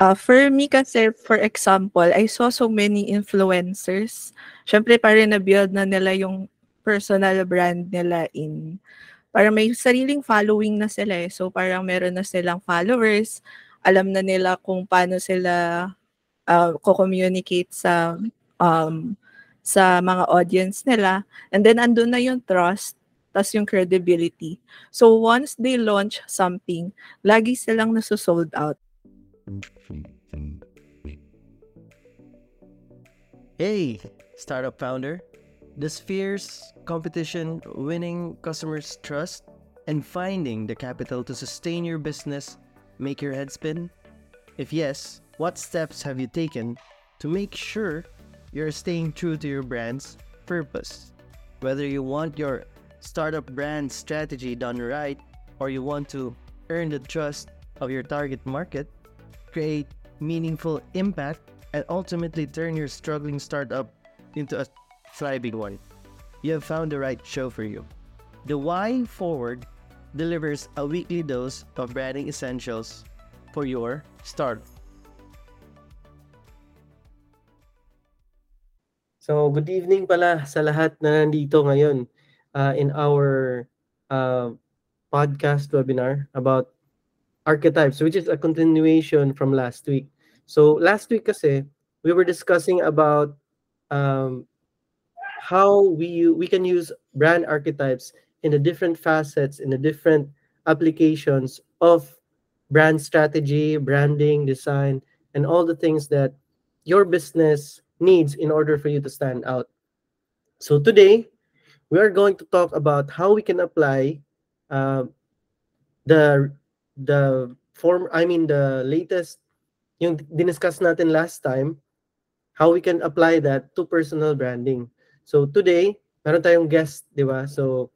Uh, for me kasi, for example, I saw so many influencers. Siyempre, parang na-build na nila yung personal brand nila in parang may sariling following na sila eh. So parang meron na silang followers, alam na nila kung paano sila uh, ko-communicate sa um, sa mga audience nila. And then andun na yung trust, tas yung credibility. So once they launch something, lagi silang nasusold out. Hey, startup founder. Does fierce competition, winning customers' trust, and finding the capital to sustain your business make your head spin? If yes, what steps have you taken to make sure you're staying true to your brand's purpose? Whether you want your startup brand strategy done right or you want to earn the trust of your target market, create meaningful impact, and ultimately turn your struggling startup into a thriving one, you have found the right show for you. The Why Forward delivers a weekly dose of branding essentials for your startup. So, good evening pala sa lahat na nandito ngayon uh, in our uh, podcast webinar about archetypes, which is a continuation from last week. So last week kasi, we were discussing about um, how we we can use brand archetypes in the different facets, in the different applications of brand strategy, branding, design, and all the things that your business needs in order for you to stand out. So today, we are going to talk about how we can apply uh, the the form I mean the latest yung diniscuss natin last time how we can apply that to personal branding. So today, meron tayong guest, di ba? So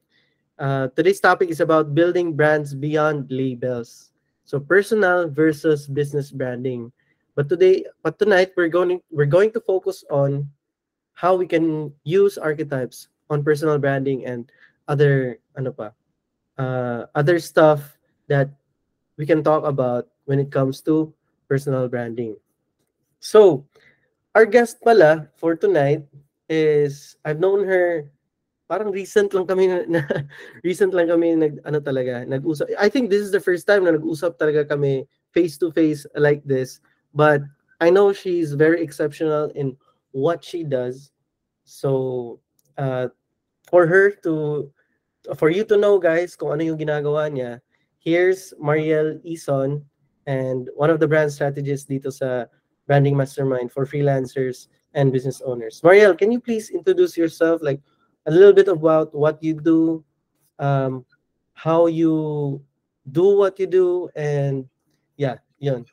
uh, today's topic is about building brands beyond labels. So personal versus business branding. But today, but tonight we're going we're going to focus on how we can use archetypes on personal branding and other ano pa uh, other stuff that we can talk about when it comes to personal branding. So, our guest pala for tonight is I've known her parang recent lang kami na, na recent lang kami nag ano talaga nag-usap. I think this is the first time na nag-usap talaga kami face to face like this. But I know she's very exceptional in what she does. So uh, for her to for you to know guys kung ano yung ginagawa niya, here's Mariel Ison and one of the brand strategists dito sa Branding Mastermind for freelancers and business owners. Mariel, can you please introduce yourself like a little bit about what you do, um, how you do what you do and yeah, yun.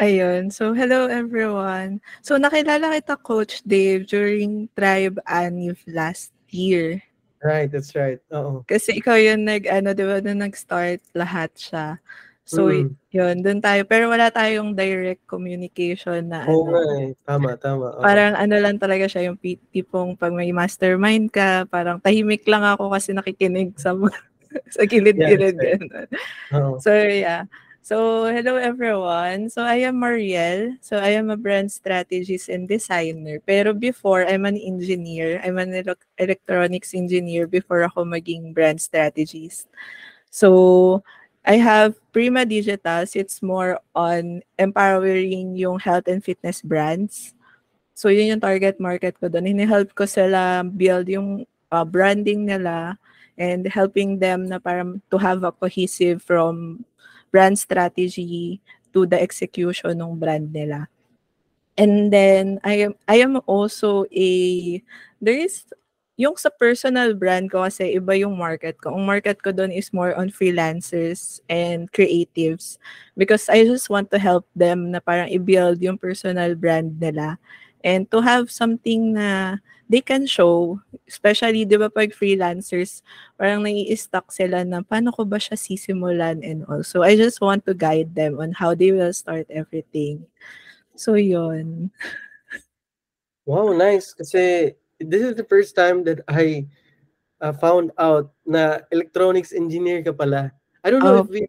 Ayun. So, hello everyone. So, nakilala kita Coach Dave during Tribe Anif last year. Right, that's right. Oo. Kasi ikaw yung nag, ano, di ba, nung nag-start lahat siya. So, mm. yun, dun tayo. Pero wala tayong direct communication na Oo ano. eh. Tama, tama. Oo. Parang ano lang talaga siya, yung tipong pag may mastermind ka, parang tahimik lang ako kasi nakikinig sa sa gilid-gilid. Yes, right. So, yeah. So, hello everyone. So, I am Mariel. So, I am a brand strategist and designer. Pero before, I'm an engineer. I'm an electronics engineer before ako maging brand strategist. So, I have Prima Digitals. It's more on empowering yung health and fitness brands. So, yun yung target market ko doon. Hini-help ko sila build yung uh, branding nila and helping them na parang to have a cohesive from brand strategy to the execution ng brand nila. And then I am I am also a there is yung sa personal brand ko kasi iba yung market ko. Ang market ko doon is more on freelancers and creatives because I just want to help them na parang i-build yung personal brand nila and to have something na they can show, especially, di ba, pag freelancers, parang nai-stuck sila na paano ko ba siya sisimulan and also, I just want to guide them on how they will start everything. So, yun. Wow, nice. Kasi this is the first time that I uh, found out na electronics engineer ka pala. I don't know oh. if we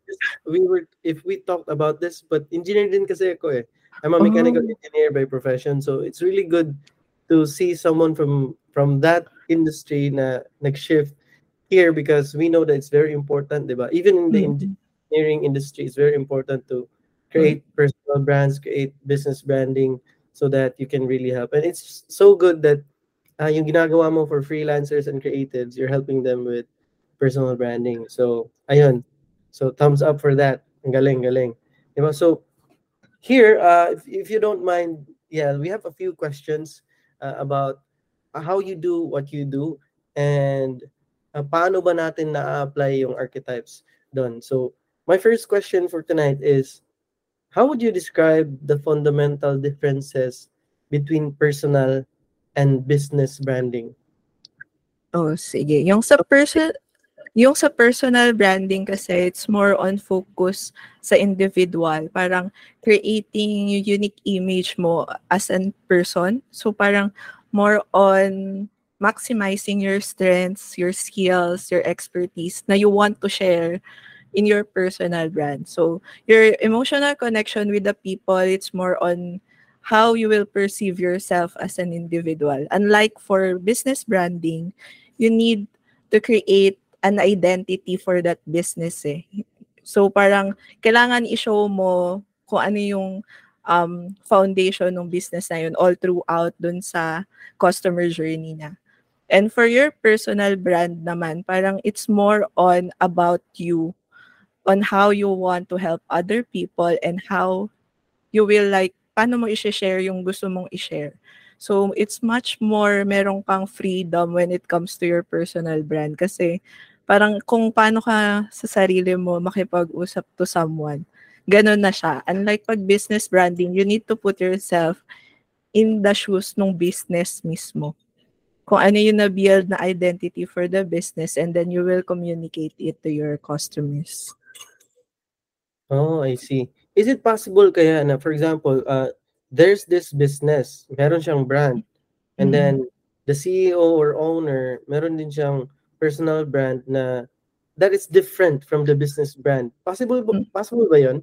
we were if we talked about this, but engineer din kasi ako eh. I'm a mechanical oh. engineer by profession, so it's really good to see someone from from that industry na nag-shift here because we know that it's very important, diba? Even in the mm-hmm. engineering industry, it's very important to create mm-hmm. personal brands, create business branding so that you can really help. And it's so good that uh, yung ginagawa mo for freelancers and creatives, you're helping them with personal branding. So, ayun. So, thumbs up for that. Galing, galing. Diba? So, here, uh, if, if you don't mind, yeah, we have a few questions uh, about how you do what you do and uh, paano ba natin na-apply yung archetypes doon. So, my first question for tonight is, how would you describe the fundamental differences between personal and business branding? Oh, sige. Yung sa person yung sa personal branding kasi it's more on focus sa individual, parang creating yung unique image mo as a person. So parang more on maximizing your strengths, your skills, your expertise na you want to share in your personal brand. So your emotional connection with the people, it's more on how you will perceive yourself as an individual. Unlike for business branding, you need to create an identity for that business eh. So parang kailangan i-show mo kung ano yung um, foundation ng business na yun all throughout dun sa customer journey niya. And for your personal brand naman, parang it's more on about you, on how you want to help other people and how you will like paano mo i-share yung gusto mong i-share. So, it's much more, meron kang freedom when it comes to your personal brand. Kasi, parang kung paano ka sa sarili mo makipag-usap to someone, ganun na siya. Unlike pag business branding, you need to put yourself in the shoes ng business mismo. Kung ano yung na-build na identity for the business and then you will communicate it to your customers. Oh, I see is it possible kaya na, for example, uh, there's this business, meron siyang brand, and mm-hmm. then the CEO or owner, meron din siyang personal brand na that is different from the business brand. Possible ba, mm. possible ba 'yon?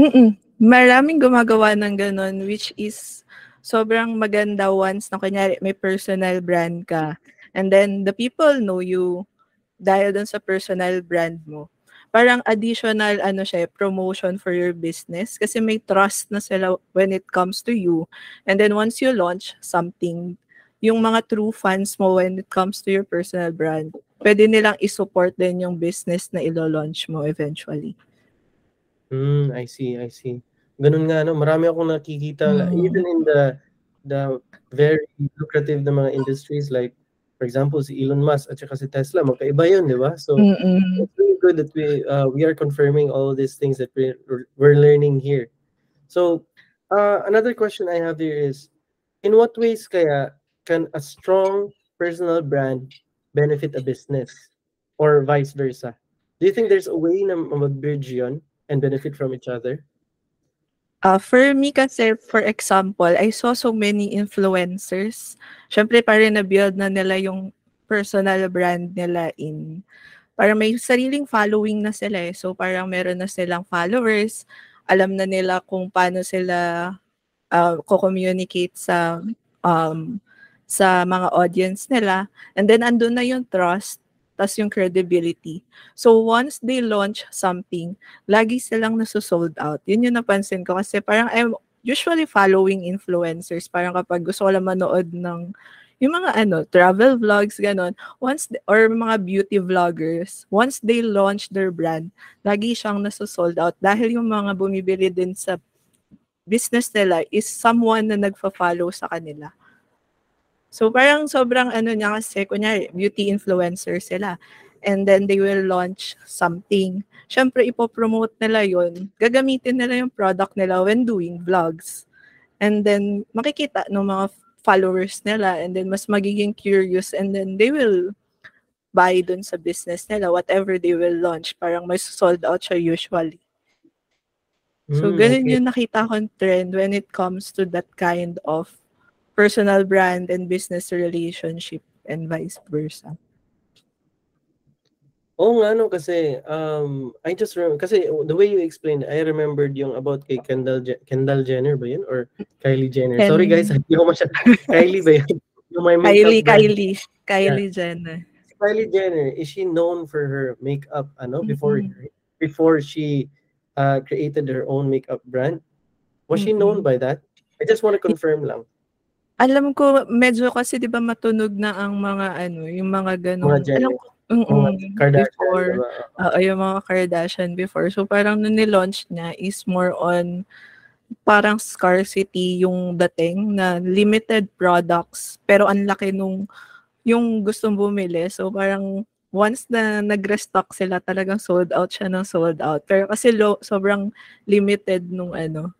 Mm. Maraming gumagawa ng ganun which is sobrang maganda once na kunyari may personal brand ka and then the people know you dahil dun sa personal brand mo parang additional ano siya, promotion for your business kasi may trust na sila when it comes to you. And then once you launch something, yung mga true fans mo when it comes to your personal brand, pwede nilang i-support din yung business na ilo-launch mo eventually. Mm, I see, I see. Ganun nga, no? marami akong nakikita, mm. even in the the very lucrative na mga industries like for example, si Elon Musk at saka si Tesla, magkaiba yun, di ba? So, Mm-mm. it's really good that we uh, we are confirming all these things that we're, we're learning here. So, uh, another question I have here is, in what ways kaya can a strong personal brand benefit a business or vice versa? Do you think there's a way na mag-bridge yun and benefit from each other? Uh, for me kasi, for example, I saw so many influencers. Siyempre, parang na-build na nila yung personal brand nila in, parang may sariling following na sila eh. So, parang meron na silang followers. Alam na nila kung paano sila uh, ko-communicate sa um, sa mga audience nila. And then, andun na yung trust tas yung credibility. So once they launch something, lagi silang nasusold out. Yun yung napansin ko kasi parang I'm usually following influencers. Parang kapag gusto ko lang manood ng yung mga ano, travel vlogs, ganon, once, they, or mga beauty vloggers, once they launch their brand, lagi siyang nasusold out dahil yung mga bumibili din sa business nila is someone na nagfa-follow sa kanila. So parang sobrang ano niya kasi, kunyari, beauty influencer sila. And then they will launch something. Siyempre, ipopromote nila yon Gagamitin nila yung product nila when doing vlogs. And then, makikita ng mga followers nila and then mas magiging curious and then they will buy dun sa business nila, whatever they will launch. Parang may sold out siya usually. So, mm, ganun okay. yung nakita kong trend when it comes to that kind of personal brand and business relationship and vice versa. Oo nga no kasi um I just remember kasi the way you explained I remembered yung about kay Kendall Je- Kendall Jenner ba yun or Kylie Jenner. Ken- Sorry guys, hindi ko masyad. Kylie ba yun? Yung may Kylie, brand. Kylie. Kylie Jenner. Kylie Jenner is she known for her makeup ano before Mhm. before she uh, created her own makeup brand? Was she known by that? I just want to confirm lang. Alam ko, medyo kasi di ba matunog na ang mga ano, yung mga ganun. Mga Jenner. Alam ko, mm Mga Kardashian, before, diba? Oo, yung mga Kardashian before. So parang nung nilaunch niya is more on parang scarcity yung dating na limited products pero ang laki nung yung gustong bumili. So parang once na nag-restock sila talagang sold out siya ng sold out. Pero kasi lo, sobrang limited nung ano,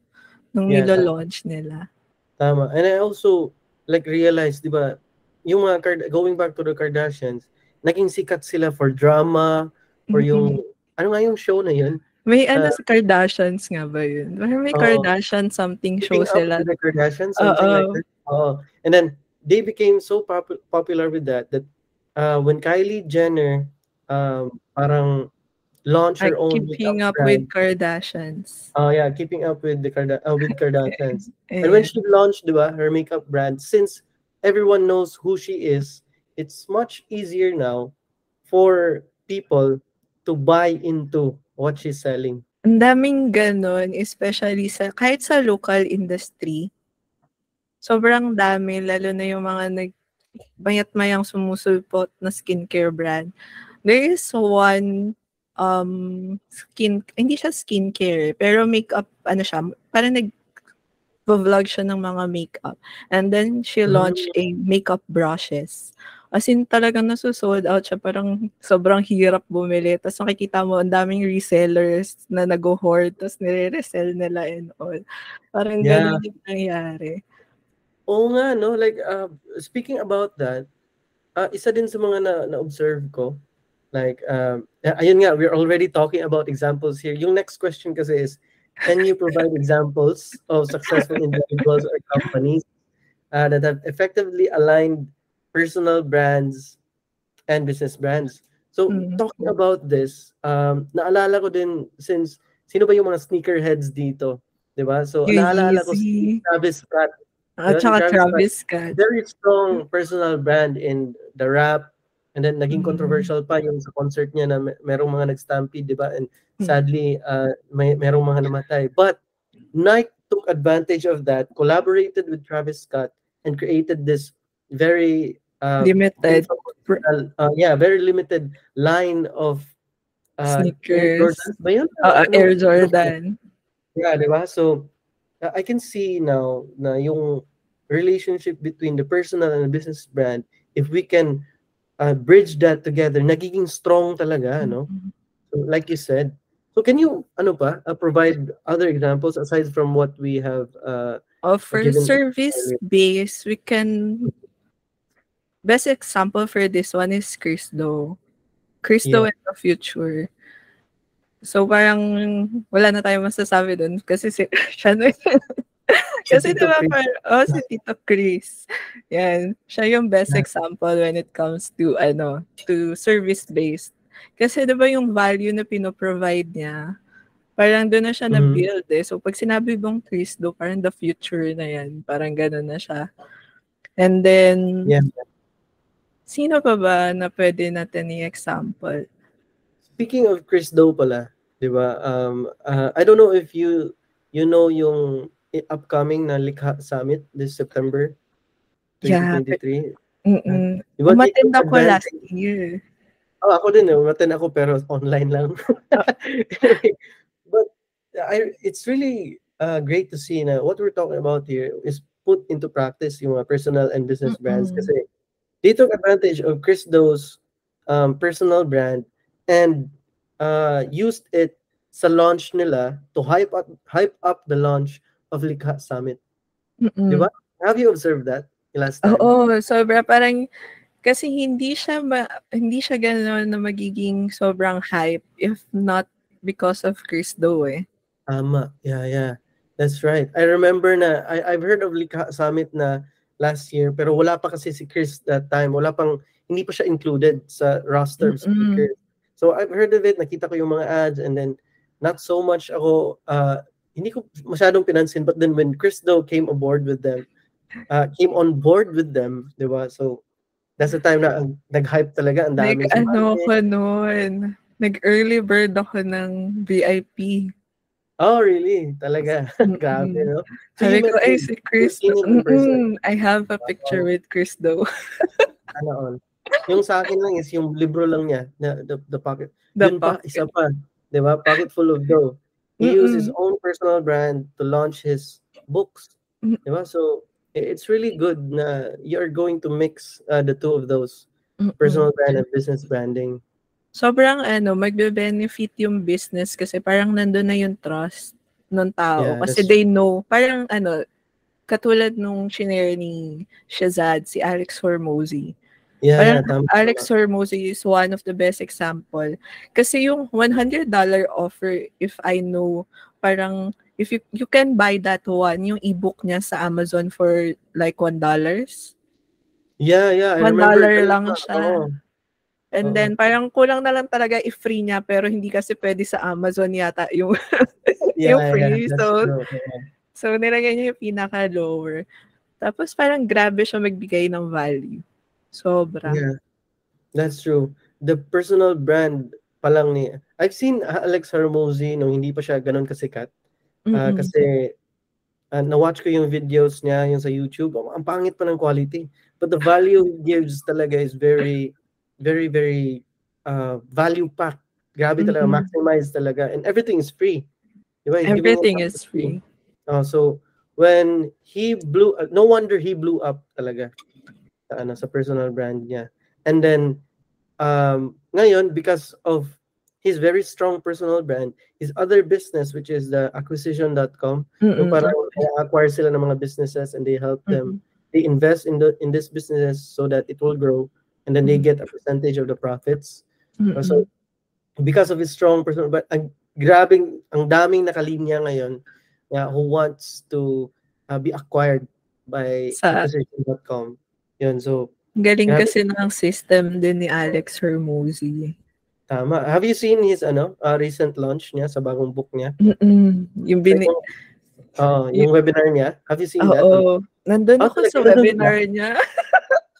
nung Yeah. nilo-launch nila. Tama. And I also like realized, 'di ba, yung mga Kard- going back to the Kardashians, naging sikat sila for drama or yung ano nga yung show na yun? May ano Uh, sa Kardashians nga ba yun? Parang may Oo. Kardashian something show sila. the Kardashians, something Oo. like that. Oo. And then they became so pop- popular with that that uh, when Kylie Jenner um, parang launched Like her own keeping up with brand. Kardashians. Oh yeah, keeping up with the Karda- uh, with Kardashians. Eh, And when she launched, diba, her makeup brand, since everyone knows who she is, it's much easier now for people to buy into what she's selling. Ang daming ganon, especially sa, kahit sa local industry. Sobrang dami, lalo na yung mga nag, mayat-mayang sumusulpot na skincare brand. There is one um skin hindi siya skincare pero makeup ano siya parang nag vlog siya ng mga makeup. And then she launched a makeup brushes. As in talagang nasusold out siya. Parang sobrang hirap bumili. Tapos nakikita mo ang daming resellers na nag-hoard tapos nire-resell nila and all. Parang Yeah. ganun yung nangyari. Oo nga, no? Like, uh, speaking about that, uh, isa din sa mga na- na-observe ko, like, um, ayun nga, we're already talking about examples here. Yung next question kasi is, can you provide examples of successful individuals or companies uh, that have effectively aligned personal brands and business brands? So, Mm. talking about this, um, naalala ko din, since, sino ba yung mga sneakerheads dito? 'Di ba? So, Yung naalala ko si Travis Scott Yun, Travis Travis Scott very strong personal brand in the rap and then naging Mm. controversial pa yung sa concert niya na merong mga nag-stampede, di ba? And Mm. sadly, uh, may merong mga namatay. But Nike took advantage of that, collaborated with Travis Scott and created this very uh, limited uh, yeah, very limited line of uh, Sneakers. Jordans ba yun? uh? Air Jordan Yeah, di ba? So, uh, I can see now na yung relationship between the personal and the business brand, if we can uh, bridge that together, nagiging strong talaga, no? So, like you said. So, can you, ano pa, uh, provide other examples aside from what we have uh, Oh, for given service base, we can best example for this one is Cristo. Cristo Yeah. in the future. So parang wala na tayong masasabi dun kasi si, siya na kasi Tito diba Chris. par, oh, si Tito Chris. Yan. Siya yung best Yeah. example when it comes to ano, to service based. Kasi diba yung value na pinoprovide niya, parang doon na siya Mhm. na-build eh. So pag sinabi mong Chris do, parang the future na yan. Parang gano'n na siya. And then, Yeah. sino pa ba na pwede natin i-example? Speaking of Chris Doe pala, di ba? Um, uh, I don't know if you you know yung upcoming na Likha Summit this September Yeah, 2023. Mm-mm. Di ba, they Umattend ako last year. Oh, ako din, eh. umattend ako pero online lang. but I, it's really uh, great to see na what we're talking about here is put into practice yung mga personal and business brands Mm-mm. kasi they took advantage of Chris Doe's um, personal brand and uh, used it sa launch nila to hype up hype up the launch of Likha Summit. Mm-mm. Di ba? Have you observed that last time? Oo, sobra parang kasi hindi siya ma, hindi siya gano'n na magiging sobrang hype if not because of Chris Do eh. Tama. Yeah, yeah. That's right. I remember na I I've heard of Likha Summit na last year pero wala pa kasi si Chris that time. Wala pang hindi pa siya included sa roster of speakers. So I've heard of it, nakita ko yung mga ads and then not so much ako uh, hindi ko masyadong pinansin but then when Chris Do came aboard with them uh, came on board with them, 'di ba? So that's the time na nag-hype talaga ang dami. Like ano ko noon, nag-early bird ako ng VIP. Oh, really? Talaga? Grabe, no? So Sabi ko, ay, si Chris. Mm, I have a picture with Chris though. ano on? Yung sa akin lang is yung libro lang niya, the, the, the pocket. The Yun pocket. pa, isa pa. Di ba? Pocket full of dough. He Mm-mm. used his own personal brand to launch his books. Di ba? So, it's really good na you're going to mix uh, the two of those. Personal brand and business branding sobrang ano, magbe-benefit yung business kasi parang nandun na yung trust ng tao. Yeah, kasi they know, parang ano, katulad nung shinare ni Shazad, si Alex Hormozy. Yeah, parang yeah, Alex Hormozy is one of the best example. Kasi yung $100 offer, if I know, parang if you you can buy that one, yung ebook niya sa Amazon for like $1. Yeah, yeah. I $1 lang siya. Oh. And uh-huh. then parang kulang na lang talaga i-free niya pero hindi kasi pwede sa Amazon yata yung yeah, yung free. Yeah, so true. so nilagay niya yung pinaka lower. Tapos parang grabe siya magbigay ng value. Sobra. Yeah. That's true. The personal brand pa lang ni I've seen Alex Hormozy nung hindi pa siya ganun kasikat. Uh, mm-hmm. kasi uh, na-watch ko yung videos niya yung sa YouTube. Oh, ang pangit pa ng quality. But the value he gives talaga is very very, very uh, value packed. Grabe mm-hmm. talaga, maximize talaga. And everything is free. Diba? Everything is free. Uh, so, when he blew, uh, no wonder he blew up talaga sa, ano, sa personal brand niya. And then, um, ngayon, because of his very strong personal brand, his other business, which is the acquisition.com, mm-hmm. so parang acquire sila ng mga businesses and they help them, mm-hmm. they invest in the in this business so that it will grow and then they get a percentage of the profits. Mm-hmm. So because of his strong personal but ang grabing ang daming nakalinya ngayon yeah, who wants to uh, be acquired by acquisition.com. Yun, so galing grabe. kasi ng system din ni Alex Hermosi. Tama. Have you seen his ano, uh, recent launch niya sa bagong book niya? Mm-mm. Yung bini Oh, yung, yung webinar niya. Have you seen oh, that? Oo. Nandun oh, ako sa webinar niya.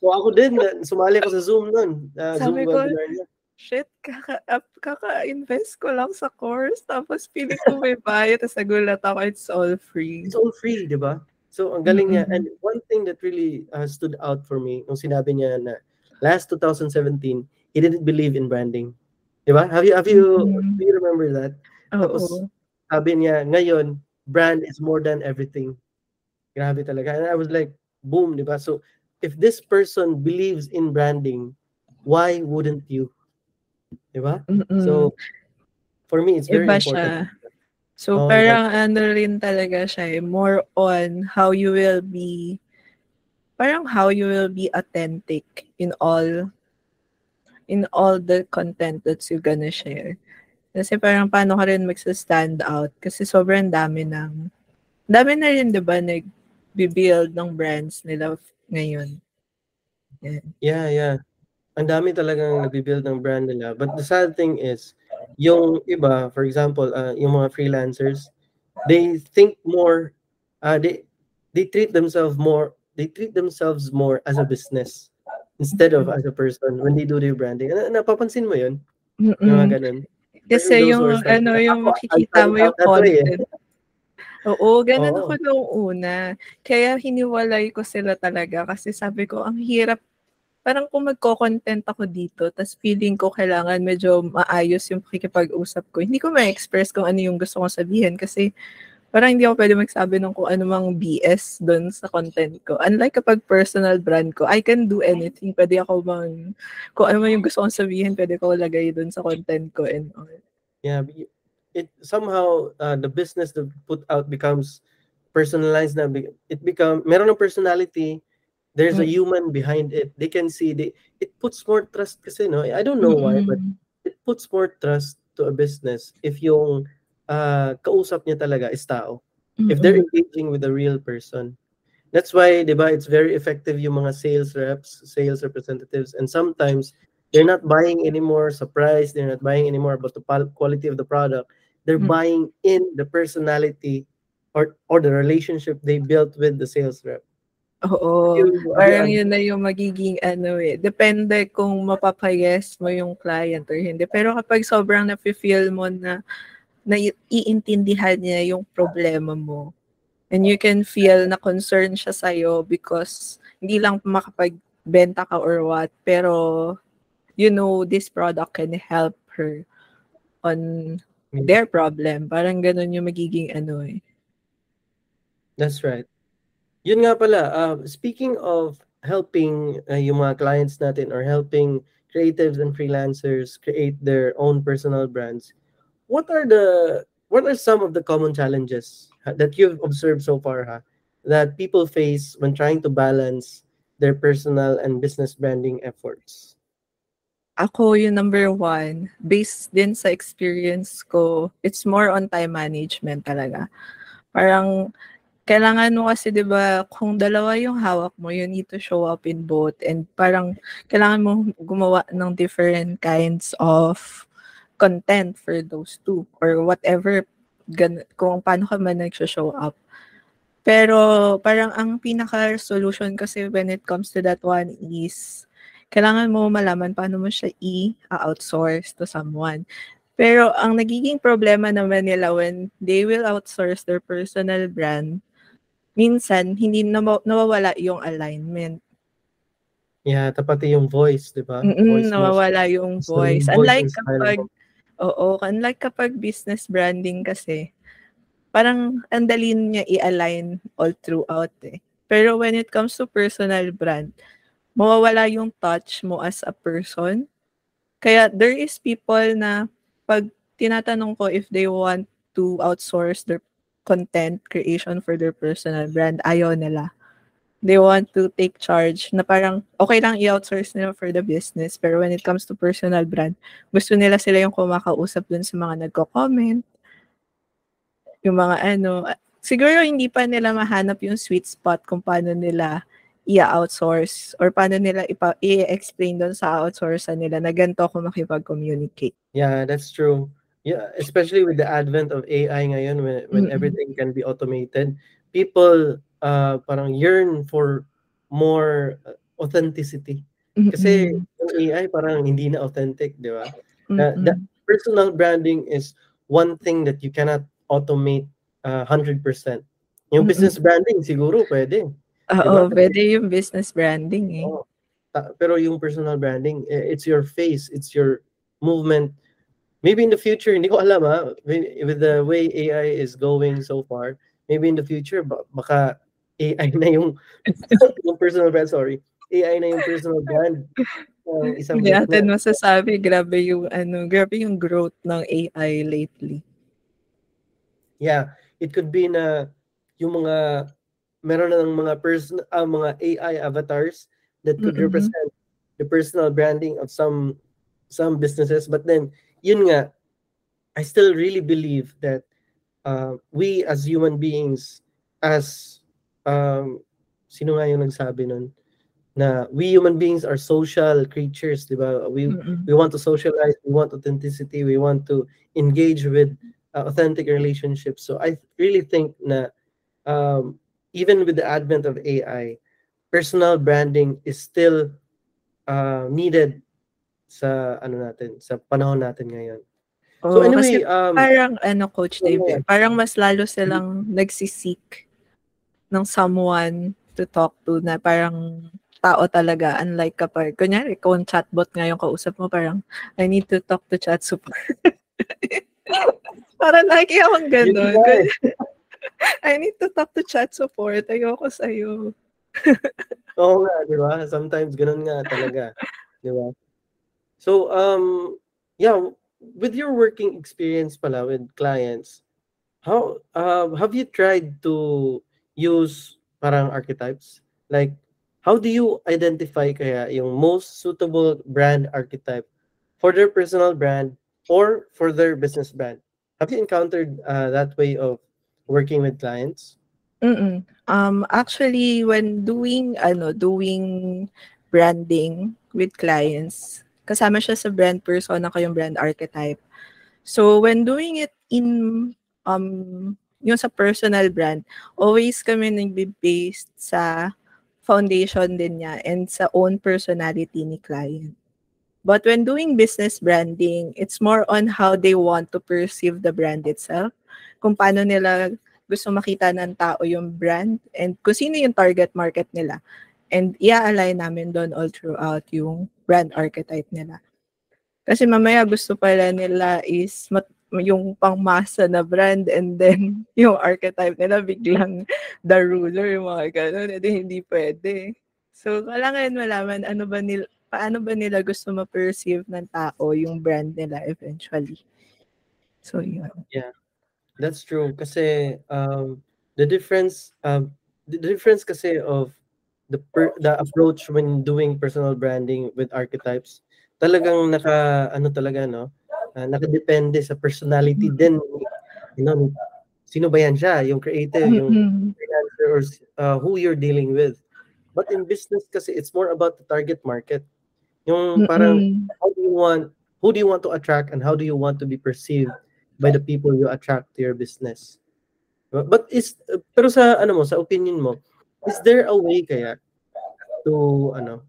So ako din, sumali ako sa Zoom nun. Uh, Zoom ko, webinar niya. Shit, kaka, kaka-invest ko lang sa course, tapos piling ko may bayad, tapos nagulat ako, it's all free. It's all free, di ba? So, ang galing niya. And one thing that really uh, stood out for me, nung sinabi niya na last 2017, he didn't believe in branding. Di ba? Have you, have you, mm-hmm. do you remember that? Oo. Tapos, sabi niya, ngayon, brand is more than everything. Grabe talaga. And I was like, boom, di ba? So, if this person believes in branding, why wouldn't you? Diba? Mm-mm. So, for me, it's very Iba important. Siya. So, oh, parang yeah. ano rin talaga siya, eh, more on how you will be, parang how you will be authentic in all, in all the content that you're gonna share. Kasi parang paano ka rin magsa-stand out. Kasi sobrang dami ng, dami na rin, di ba, nag-build ng brands nila ngayon. Yeah. yeah, yeah. Ang dami talagang nagbi-build ng brand nila. But the sad thing is, yung iba, for example, uh, yung mga freelancers, they think more, uh, they they treat themselves more, they treat themselves more as a business instead of as a person when they do their branding. Na, napapansin mo yun? Mm-mm. Yung mga ganun. Kasi yung, ano, yung makikita mo yung content. Oo, ganun Oo. ako noong una. Kaya hiniwalay ko sila talaga kasi sabi ko, ang hirap parang kung magko-content ako dito, tas feeling ko kailangan medyo maayos yung pakikipag-usap ko. Hindi ko ma-express kung ano yung gusto kong sabihin kasi parang hindi ako pwede magsabi ng kung ano mang BS doon sa content ko. Unlike kapag personal brand ko, I can do anything. Pwede ako mang, kung ano man yung gusto kong sabihin, pwede ko lagay doon sa content ko and all. Yeah, it somehow uh, the business that put out becomes personalized na it become meron ng personality there's mm-hmm. a mm. human behind it they can see they it puts more trust kasi no I don't know mm-hmm. why but it puts more trust to a business if yung uh, kausap niya talaga is tao mm-hmm. if they're engaging with a real person that's why diba it's very effective yung mga sales reps sales representatives and sometimes they're not buying anymore surprise they're not buying anymore about the quality of the product they're mm-hmm. buying in the personality or or the relationship they built with the sales rep Oo. Yung, parang yun na yung magiging ano eh. Depende kung mapapayes mo yung client or hindi. Pero kapag sobrang na-feel mo na na iintindihan niya yung problema mo and you can feel na concern siya sa'yo because hindi lang makapagbenta ka or what, pero you know this product can help her on mm. their problem. Parang ganun yung magiging ano eh. That's right. Yun nga pala, uh, speaking of helping uh, yung mga clients natin or helping creatives and freelancers create their own personal brands, what are the what are some of the common challenges that you've observed so far ha, that people face when trying to balance their personal and business branding efforts? Ako, yung number one, based din sa experience ko, it's more on time management talaga. Parang, kailangan mo kasi, di ba, kung dalawa yung hawak mo, you need to show up in both. And parang, kailangan mo gumawa ng different kinds of content for those two. Or whatever, gan- kung paano ka man nag-show up. Pero parang ang pinaka-solution kasi when it comes to that one is kailangan mo malaman paano mo siya i-outsource to someone. Pero ang nagiging problema naman nila when they will outsource their personal brand, minsan hindi na nawawala yung alignment. Yeah, tapos yung voice, di ba? Mm nawawala yung voice. So, unlike kapag, oo, unlike kapag business branding kasi, parang ang dali niya i-align all throughout eh. Pero when it comes to personal brand, mawawala yung touch mo as a person. Kaya there is people na pag tinatanong ko if they want to outsource their content creation for their personal brand, ayaw nila. They want to take charge na parang okay lang i-outsource nila for the business pero when it comes to personal brand, gusto nila sila yung kumakausap dun sa mga nagko-comment, yung mga ano, siguro hindi pa nila mahanap yung sweet spot kung paano nila i-outsource or paano nila ipa- i-explain doon sa outsourcer nila na ganito ako makipag-communicate. Yeah, that's true. Yeah, especially with the advent of AI ngayon when, when mm-hmm. everything can be automated, people uh, parang yearn for more uh, authenticity. Kasi mm-hmm. yung AI parang hindi na authentic, di ba? Mm-hmm. Uh, the personal branding is one thing that you cannot automate uh, 100%. Yung business branding siguro pwede. Oo, diba? pwede yung business branding eh. Oh, pero yung personal branding, it's your face, it's your movement. Maybe in the future, hindi ko alam ha, with the way AI is going so far, maybe in the future, baka AI na yung, yung personal brand, sorry, AI na yung personal brand. Uh, isang Hindi natin masasabi, grabe yung, ano, grabe yung growth ng AI lately yeah, it could be na yung mga meron na ng mga person uh, mga AI avatars that could mm-hmm. represent the personal branding of some some businesses but then yun nga I still really believe that uh, we as human beings as um sino nga yung nagsabi nun na we human beings are social creatures, di ba? We mm-hmm. we want to socialize, we want authenticity, we want to engage with uh, authentic relationships. So I really think na um, even with the advent of AI, personal branding is still uh, needed sa ano natin, sa panahon natin ngayon. Oh, so anyway, um, parang ano coach David, parang mas lalo silang mm-hmm. nagsisik ng someone to talk to na parang tao talaga unlike kapag kunyari kung chatbot ngayon kausap mo parang I need to talk to chat support Para lagi akong ganun. Eh. I need to talk to chat support. Ayoko sa'yo. Oo nga, di ba? Sometimes ganun nga talaga. Di ba? So, um, yeah, with your working experience pala with clients, how uh, have you tried to use parang archetypes? Like, how do you identify kaya yung most suitable brand archetype for their personal brand or for their business brand? Have you encountered uh, that way of working with clients? Mm-mm. Um, actually, when doing ano, doing branding with clients, kasama siya sa brand persona ko yung brand archetype. So when doing it in um yung sa personal brand, always kami nagbe-based sa foundation din niya and sa own personality ni client. But when doing business branding, it's more on how they want to perceive the brand itself, kung paano nila gusto makita ng tao yung brand, and kung sino yung target market nila. And i-align namin doon all throughout yung brand archetype nila. Kasi mamaya gusto pala nila is mat- yung pangmasa na brand and then yung archetype nila biglang the ruler, yung mga ganun. Edi hindi pwede. So, kailangan malaman ano ba nila, paano ba nila gusto ma-perceive ng tao yung brand nila eventually. So, yun. Yeah. That's true. Kasi um, the difference um, the difference kasi of the per, the approach when doing personal branding with archetypes talagang naka ano talaga no? Uh, nakadepende sa personality mm. din you know sino ba yan siya? Yung creative yung freelancer or uh, who you're dealing with. But in business kasi it's more about the target market. Yung parang how do you want who do you want to attract and how do you want to be perceived by the people you attract to your business? But is pero sa ano mo sa opinion mo is there a way kaya to ano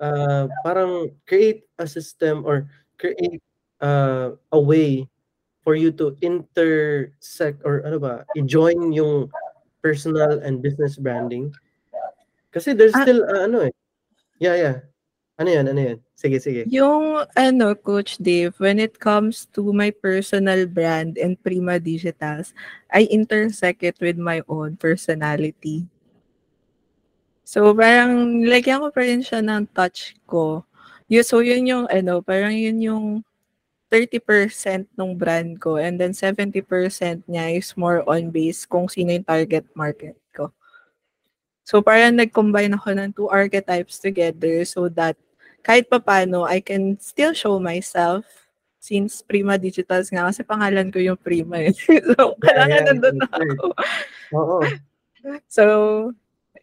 uh, parang create a system or create uh, a way for you to intersect or ano ba, i-join yung personal and business branding. Kasi there's ah, still uh, ano eh. Yeah, yeah. Ano yan? Ano yan? Sige, sige. Yung ano, Coach Dave, when it comes to my personal brand and Prima Digitals, I intersect it with my own personality. So, parang nilagyan ko pa rin siya ng touch ko. Yun, so, yun yung, ano, parang yun yung 30% ng brand ko and then 70% niya is more on base kung sino yung target market ko. So parang nag-combine ako ng two archetypes together so that kahit pa paano, I can still show myself since Prima Digitals nga kasi pangalan ko yung Prima eh. so kailangan yeah, yeah, nandun ako. Oo. So,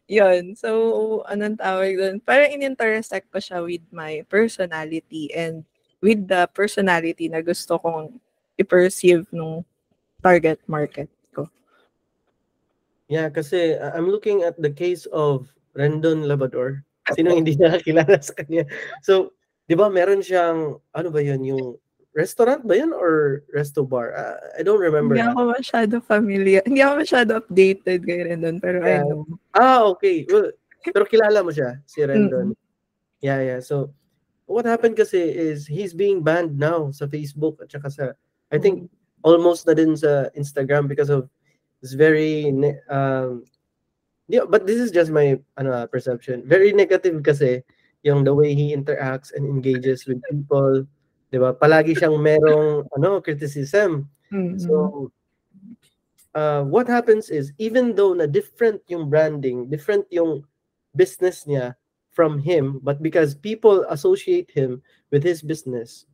yun. So, anong tawag doon? Parang in-intersect ko siya with my personality and with the personality na gusto kong i-perceive nung target market ko. Yeah, kasi uh, I'm looking at the case of Rendon Labrador. Sino hindi nakakilala sa kanya? So, 'di ba meron siyang ano ba 'yun yung restaurant ba 'yun or resto bar? Uh, I don't remember. Hindi ako masyado familiar. Hindi ako masyado updated kay Rendon pero yeah. I know. Ah, okay. Well, pero kilala mo siya, si Rendon. Mm-hmm. Yeah, yeah. So, what happened kasi is he's being banned now sa Facebook at saka sa I think mm. almost na din sa Instagram because of this very um yeah, but this is just my ano perception. Very negative kasi yung the way he interacts and engages with people, 'di ba? Palagi siyang merong ano criticism. Mm-hmm. So uh, what happens is even though na different yung branding, different yung business niya, from him, but because people associate him with his business,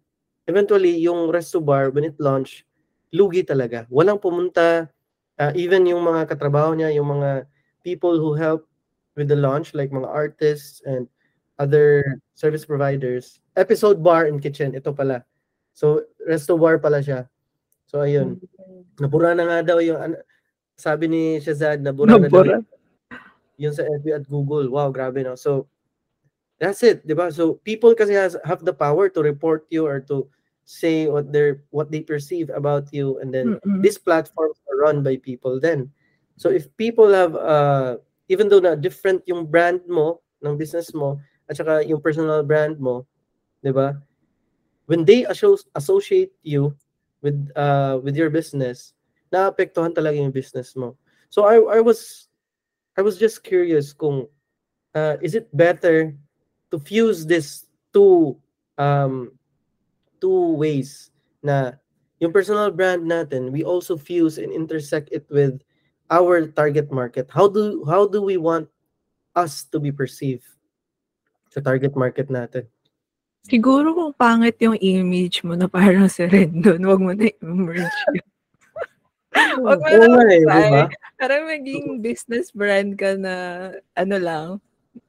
eventually, yung resto bar, when it launched, lugi talaga. Walang pumunta, uh, even yung mga katrabaho niya, yung mga people who help with the launch, like mga artists and other service providers. Episode bar and kitchen, ito pala. So, resto bar pala siya. So, ayun. Nabura na nga daw yung, sabi ni Shazad, nabura, nabura. na daw yun sa FB at Google. Wow, grabe no. So, That's it, di ba? So people kasi has have the power to report you or to say what they what they perceive about you and then mm-hmm. these platforms are run by people then. So if people have uh even though na different yung brand mo ng business mo at saka yung personal brand mo, 'di? When they associate you with uh with your business, naapektuhan talaga yung business mo. So I I was I was just curious kung uh, is it better to fuse this two um two ways na yung personal brand natin we also fuse and intersect it with our target market how do how do we want us to be perceived sa target market natin siguro kung pangit yung image mo na parang si Rendon wag mo na i-merge yun Wag mo na eh, diba? Para maging business brand ka na ano lang,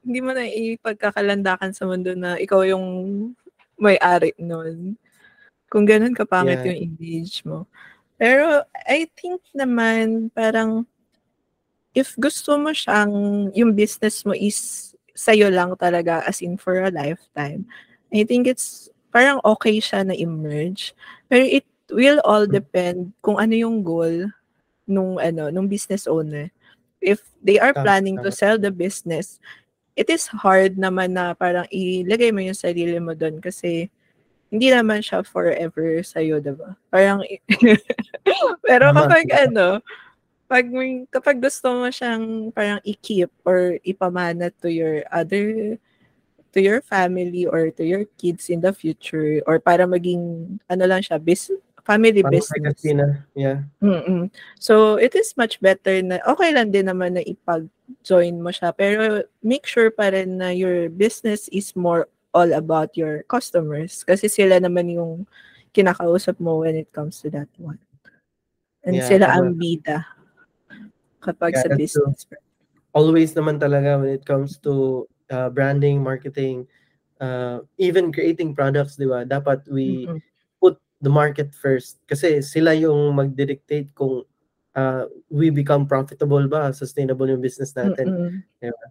hindi mo na ipagkakalandakan sa mundo na ikaw yung may-ari nun. Kung ganun kapangit yeah. yung image mo. Pero I think naman parang if gusto mo siyang yung business mo is sa'yo lang talaga as in for a lifetime, I think it's parang okay siya na emerge. Pero it will all depend kung ano yung goal nung ano nung business owner. If they are planning to sell the business, it is hard naman na parang ilagay mo yung sarili mo doon kasi hindi naman siya forever sa'yo, diba? Parang, pero kapag ano, pag, kapag gusto mo siyang parang i-keep or ipamana to your other, to your family or to your kids in the future, or para maging, ano lang siya, bis, family Parang business. Na, yeah. Mm-mm. So, it is much better na, okay lang din naman na ipag-join mo siya, pero make sure pa rin na your business is more all about your customers kasi sila naman yung kinakausap mo when it comes to that one. And yeah, sila ang bida kapag yeah, sa business. True. Always naman talaga when it comes to uh, branding, marketing, uh, even creating products, di ba? Dapat we mm-hmm. put the market first kasi sila yung magdidictate kung uh, we become profitable ba, sustainable yung business natin. Mm-hmm. Diba?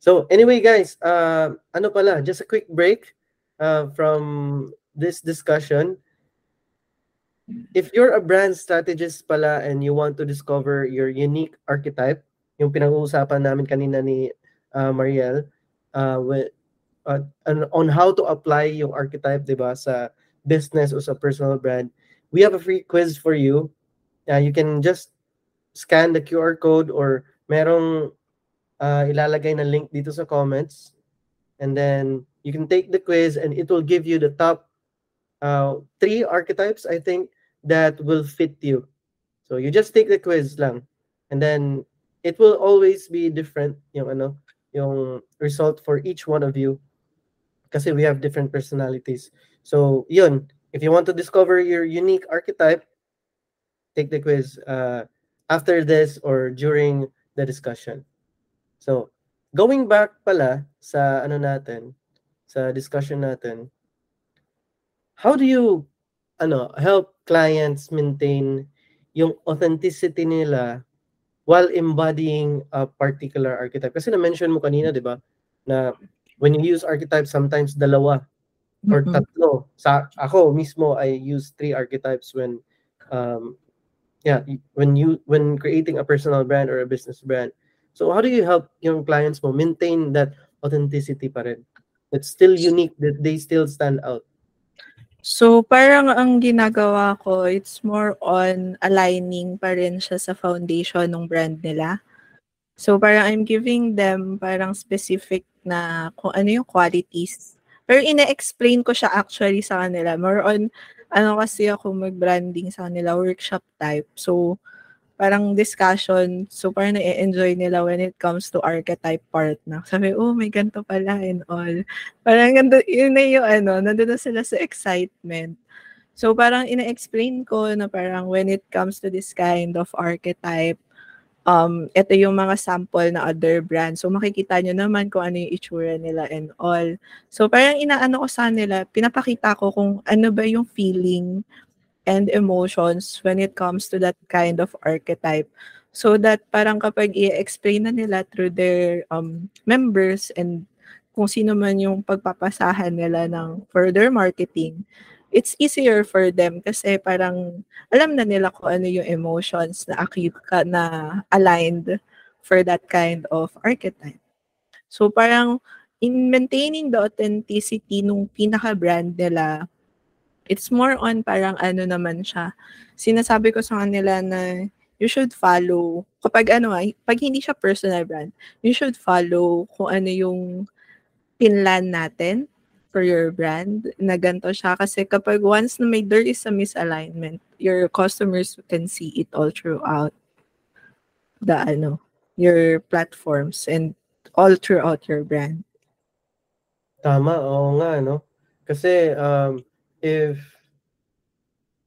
So anyway guys, uh, ano pala, just a quick break uh, from this discussion. If you're a brand strategist pala and you want to discover your unique archetype, yung pinag-uusapan namin kanina ni uh, Mariel, uh, with, uh, on how to apply yung archetype, di sa business o sa personal brand, we have a free quiz for you. Uh, you can just scan the QR code or merong uh, ilalagay na link dito sa comments. And then you can take the quiz and it will give you the top uh, three archetypes, I think, that will fit you. So you just take the quiz lang. And then it will always be different yung ano, yung result for each one of you. Kasi we have different personalities. So yun, if you want to discover your unique archetype, take the quiz uh, after this or during the discussion. So, going back pala sa ano natin, sa discussion natin, how do you ano, help clients maintain yung authenticity nila while embodying a particular archetype? Kasi na-mention mo kanina, di ba, na when you use archetypes, sometimes dalawa or mm-hmm. tatlo. Sa ako mismo, I use three archetypes when um yeah, when you when creating a personal brand or a business brand. So how do you help yung clients mo maintain that authenticity pa rin? It's still unique, that they still stand out. So parang ang ginagawa ko, it's more on aligning pa rin siya sa foundation ng brand nila. So parang I'm giving them parang specific na kung ano yung qualities. Pero ina-explain ko siya actually sa kanila. More on, ano kasi ako mag-branding sa kanila, workshop type. So, parang discussion. Parang na-enjoy nila when it comes to archetype part na. Sabi, oh, may ganito pala and all. Parang ganito, yun na yung ano, nandun na sila sa excitement. So, parang ina-explain ko na parang when it comes to this kind of archetype, um, ito yung mga sample na other brands. So, makikita nyo naman kung ano yung itsura nila and all. So, parang inaano ko sa nila, pinapakita ko kung ano ba yung feeling and emotions when it comes to that kind of archetype. So that parang kapag i-explain na nila through their um, members and kung sino man yung pagpapasahan nila ng further marketing, it's easier for them kasi parang alam na nila kung ano yung emotions na acute ka na aligned for that kind of archetype. So parang in maintaining the authenticity nung pinaka-brand nila, It's more on parang ano naman siya. Sinasabi ko sa kanila na you should follow, kapag ano ay, ah, pag hindi siya personal brand, you should follow kung ano yung pinlan natin for your brand na ganito siya. Kasi kapag once na may there is a misalignment, your customers can see it all throughout the ano, your platforms and all throughout your brand. Tama, oo nga, no? Kasi um, if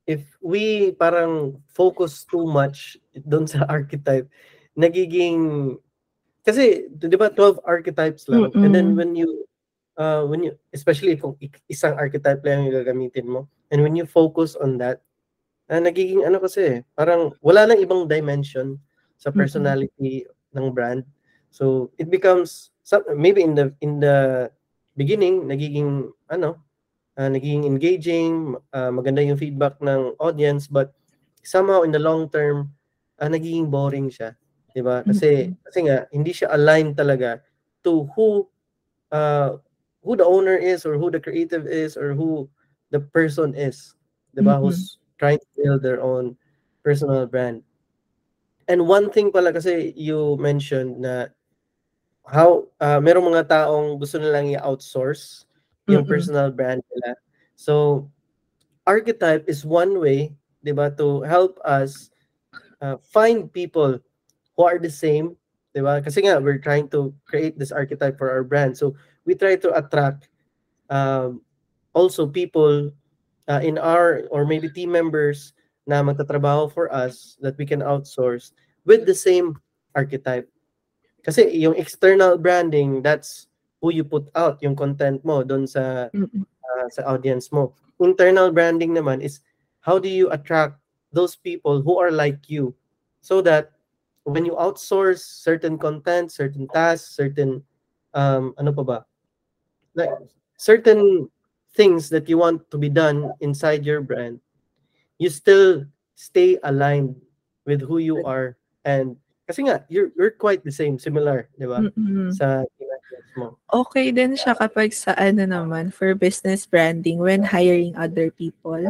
if we parang focus too much doon sa archetype, nagiging kasi 'di ba 12 archetypes lang mm-hmm. and then when you uh, when you, especially kung isang archetype lang yung gagamitin mo, and when you focus on that, uh, nagiging ano kasi, parang wala nang ibang dimension sa personality mm-hmm. ng brand. So, it becomes, maybe in the, in the beginning, nagiging, ano, uh, nagiging engaging, uh, maganda yung feedback ng audience, but somehow in the long term, uh, nagiging boring siya. 'di ba? Kasi mm-hmm. kasi nga hindi siya aligned talaga to who uh who the owner is or who the creative is or who the person is, 'di ba? Mm-hmm. Who's trying to build their own personal brand. And one thing pala kasi you mentioned na how uh, merong mga taong gusto nilang i-outsource yung mm-hmm. personal brand nila. So archetype is one way, 'di ba, to help us uh, find people who are the same, di ba? Kasi nga, we're trying to create this archetype for our brand. So, we try to attract um, also people uh, in our, or maybe team members na magtatrabaho for us that we can outsource with the same archetype. Kasi yung external branding, that's who you put out, yung content mo doon sa, uh, sa audience mo. Internal branding naman is how do you attract those people who are like you so that when you outsource certain content, certain tasks, certain um ano pa ba? Like certain things that you want to be done inside your brand, you still stay aligned with who you are and kasi nga you're you're quite the same, similar, 'di ba? Mm-hmm. Sa. Okay din siya kapag sa ano naman for business branding when hiring other people.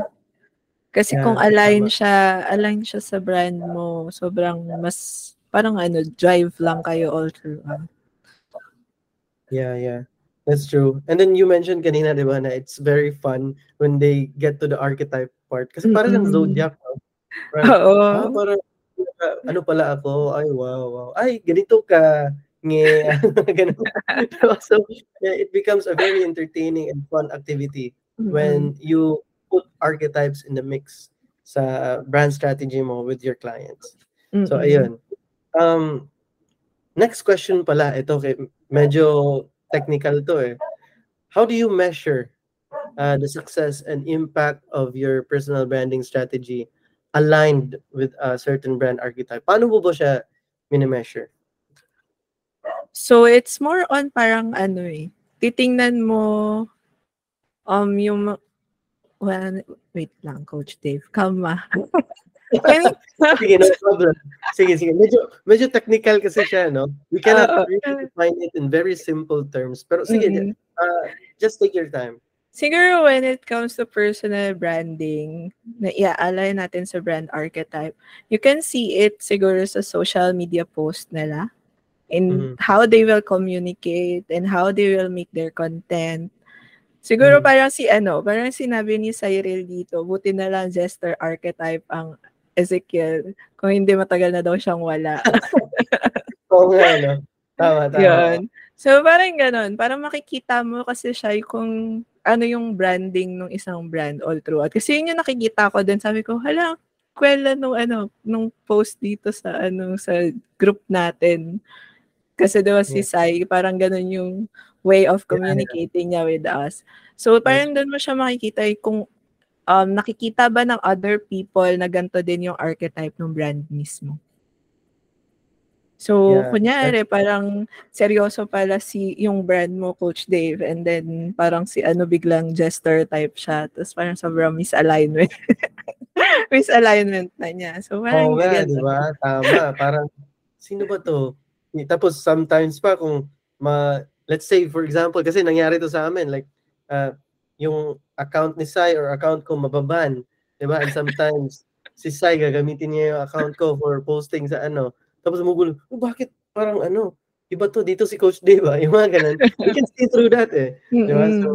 Kasi yeah, kung align tama. siya, align siya sa brand mo, sobrang mas parang ano, drive lang kayo all through. Uh. Yeah, yeah. That's true. And then you mentioned kanina, di ba, na it's very fun when they get to the archetype part. Kasi parang mm-hmm. zodiac. No? Right? Oo. Ah, parang, ano pala ako? Ay, wow, wow. Ay, ganito ka. Nge. so, yeah, it becomes a very entertaining and fun activity mm-hmm. when you put archetypes in the mix sa brand strategy mo with your clients. Mm-hmm. So ayun. Um next question pala ito kay medyo technical to eh. How do you measure uh, the success and impact of your personal branding strategy aligned with a certain brand archetype? Paano mo ba siya mini-measure? So it's more on parang ano eh, titingnan mo um yung Well, wait lang, Coach Dave. Kalma. sige, no problem. Sige, sige. Medyo, medyo technical kasi siya, no? We cannot uh, really define it in very simple terms. Pero sige, mm-hmm. uh, just take your time. Siguro when it comes to personal branding, na i-align natin sa brand archetype, you can see it siguro sa social media post nila in mm-hmm. how they will communicate and how they will make their content Siguro mm. parang si ano, parang sinabi ni Cyril dito, buti na lang jester archetype ang Ezekiel. Kung hindi matagal na daw siyang wala. Oo nga, no? Tama, tama. Yun. So parang ganun, parang makikita mo kasi siya kung ano yung branding ng isang brand all throughout. Kasi yun yung nakikita ko din. Sabi ko, hala, kwela nung ano, nung post dito sa ano sa group natin. Kasi diba si Sai, parang ganun yung way of communicating niya with us. So, parang doon mo siya makikita eh, kung um, nakikita ba ng other people na ganito din yung archetype ng brand mismo. So, yeah. kunyari, parang seryoso pala si yung brand mo, Coach Dave, and then parang si ano biglang jester type siya, tapos parang sobrang misalignment. misalignment na niya. So, parang oh, nga, di ba? Tama. Parang, sino ba to? Tapos sometimes pa kung ma let's say for example kasi nangyari to sa amin like uh, yung account ni Sai or account ko mababan, 'di ba? And sometimes si Sai gagamitin niya yung account ko for posting sa ano. Tapos magulo, oh, bakit parang ano, iba to dito si Coach Dave, ba? Yung mga ganun. You can see through that eh. Mm-hmm. 'Di ba? So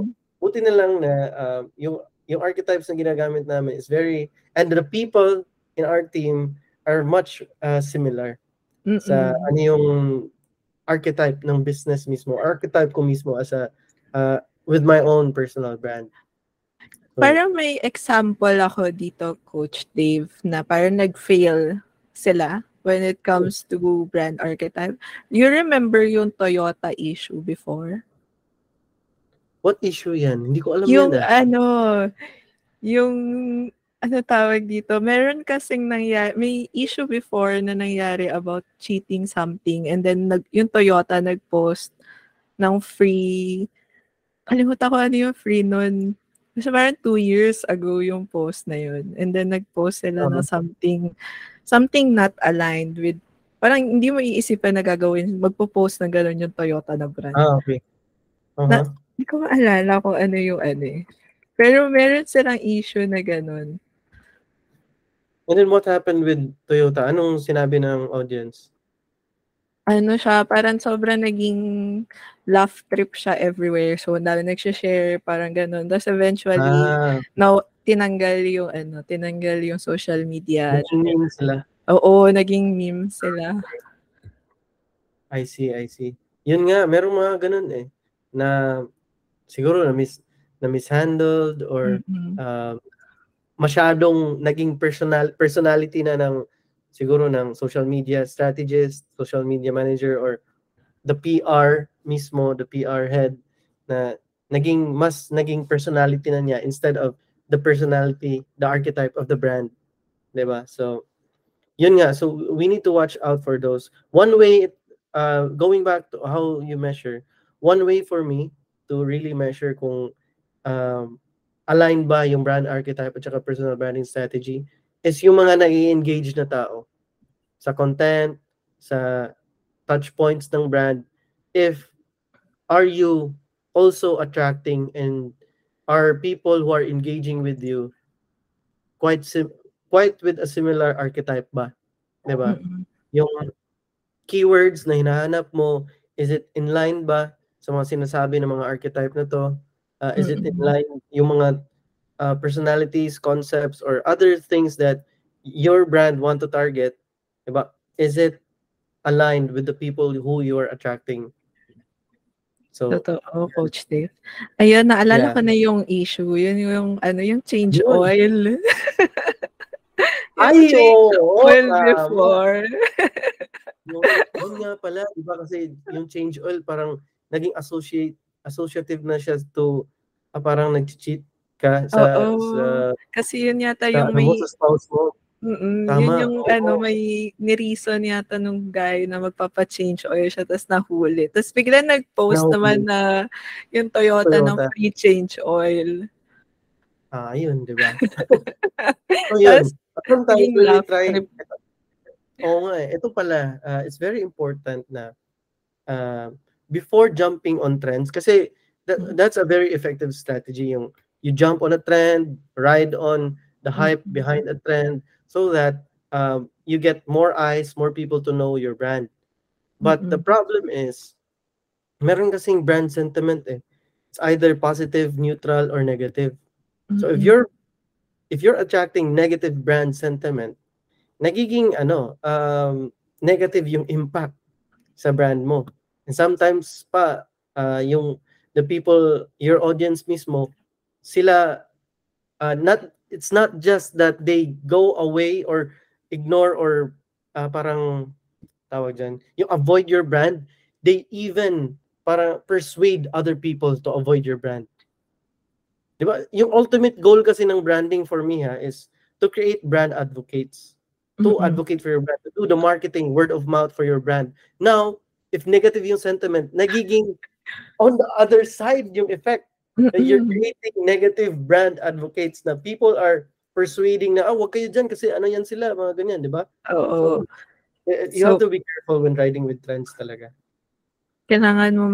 buti na lang na uh, yung yung archetypes na ginagamit namin is very and the people in our team are much uh, similar Mm-mm. sa ano yung archetype ng business mismo, archetype ko mismo as a uh, with my own personal brand. So, parang may example ako dito, Coach Dave, na parang nag-fail sila when it comes to brand archetype. You remember yung Toyota issue before? What issue yan? Hindi ko alam yung yan. Ah. ano, yung ano tawag dito, meron kasing nangyari, may issue before na nangyari about cheating something and then nag, yung Toyota nag-post ng free, kalimutan ko ano yung free nun. Kasi parang two years ago yung post na yun. And then nag-post sila uh-huh. na something, something not aligned with, parang hindi mo iisipan na gagawin, magpo-post na gano'n yung Toyota na brand. Ah, okay. Uh-huh. Na, hindi ko maalala kung ano yung ano eh. Pero meron silang issue na ganun. And then what happened with Toyota? Anong sinabi ng audience? Ano siya, parang sobrang naging laugh trip siya everywhere. So, dami nagsishare, parang ganun. Tapos eventually, ah. now, tinanggal yung, ano, tinanggal yung social media. Naging meme sila. Oo, naging meme sila. I see, I see. Yun nga, merong mga ganun eh, na siguro na mis na mishandled or mm-hmm. uh, masyadong naging personal personality na ng siguro ng social media strategist, social media manager or the PR mismo, the PR head na naging mas naging personality na niya instead of the personality, the archetype of the brand. 'Di ba? So yun nga, so we need to watch out for those. One way uh going back to how you measure, one way for me to really measure kung um, aligned ba yung brand archetype at saka personal branding strategy is yung mga nai-engage na tao sa content, sa touch points ng brand. If are you also attracting and are people who are engaging with you quite sim quite with a similar archetype ba? 'Di ba? Mm-hmm. Yung keywords na hinahanap mo, is it in line ba sa mga sinasabi ng mga archetype na to? Uh, is it in line yung mga uh, personalities, concepts, or other things that your brand want to target? Diba? Is it aligned with the people who you are attracting? So, Totoo, Coach Dave. Ayun, naalala yeah. ko na yung issue. Yun yung, ano, yung change Yun. oil. Ay, oo. Oh, oil before. yung, yun nga pala, di ba kasi yung change oil parang naging associate associative na siya to uh, parang nag-cheat ka sa, Oo. sa kasi yun yata yung ano may sa spouse mo. Tama. Yun yung Oo. ano may ni-reason yata nung guy na magpapa-change oil siya tapos nahuli. Tapos bigla nag-post nahuli. naman na yung Toyota, Toyota. ng free change oil. Ah, yun, di ba? so yun, sometimes we try, Oo nga eh. Ito pala, uh, it's very important na uh, before jumping on trends kasi that, mm-hmm. that's a very effective strategy yung you jump on a trend ride on the hype mm-hmm. behind a trend so that um, you get more eyes more people to know your brand but mm-hmm. the problem is meron kasing brand sentiment eh it's either positive neutral or negative mm-hmm. so if you're if you're attracting negative brand sentiment nagiging ano um, negative yung impact sa brand mo And sometimes pa, uh, yung the people, your audience mismo, sila, uh, not, it's not just that they go away or ignore or uh, parang, tawag dyan, yung avoid your brand, they even para persuade other people to avoid your brand. Diba? Yung ultimate goal kasi ng branding for me ha is to create brand advocates. To mm-hmm. advocate for your brand, to do the marketing, word of mouth for your brand. Now, if negative yung sentiment, nagiging on the other side yung effect. That you're creating negative brand advocates na people are persuading na, ah, wag kayo dyan kasi ano yan sila, mga ganyan, di ba? Oo. So, eh, you so, have to be careful when riding with trends talaga. Kailangan mo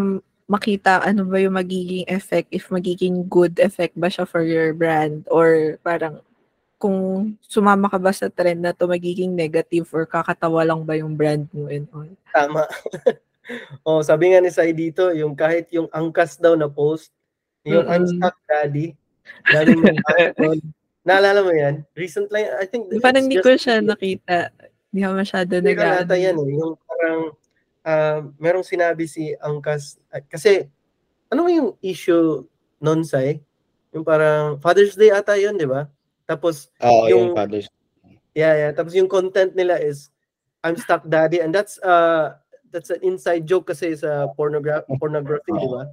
makita ano ba yung magiging effect, if magiging good effect ba siya for your brand or parang kung sumama ka ba sa trend na to magiging negative or kakatawa lang ba yung brand mo and all. Tama. oh, sabi nga ni Sai dito, yung kahit yung angkas daw na post, yung mm-hmm. unstuck daddy, daddy mo Naalala mo yan? Recent lang, I think... Parang hindi ko siya nakita. Hindi ko masyado nag Hindi yan eh. Yung parang, uh, merong sinabi si Angkas, uh, kasi, ano yung issue nun, Sai? Yung parang, Father's Day ata yun, di ba? Tapos, oh, yung, yung Father's Yeah, yeah. Tapos yung content nila is, I'm stuck daddy. And that's, uh, that's an inside joke kasi sa pornogra- pornography, di ba?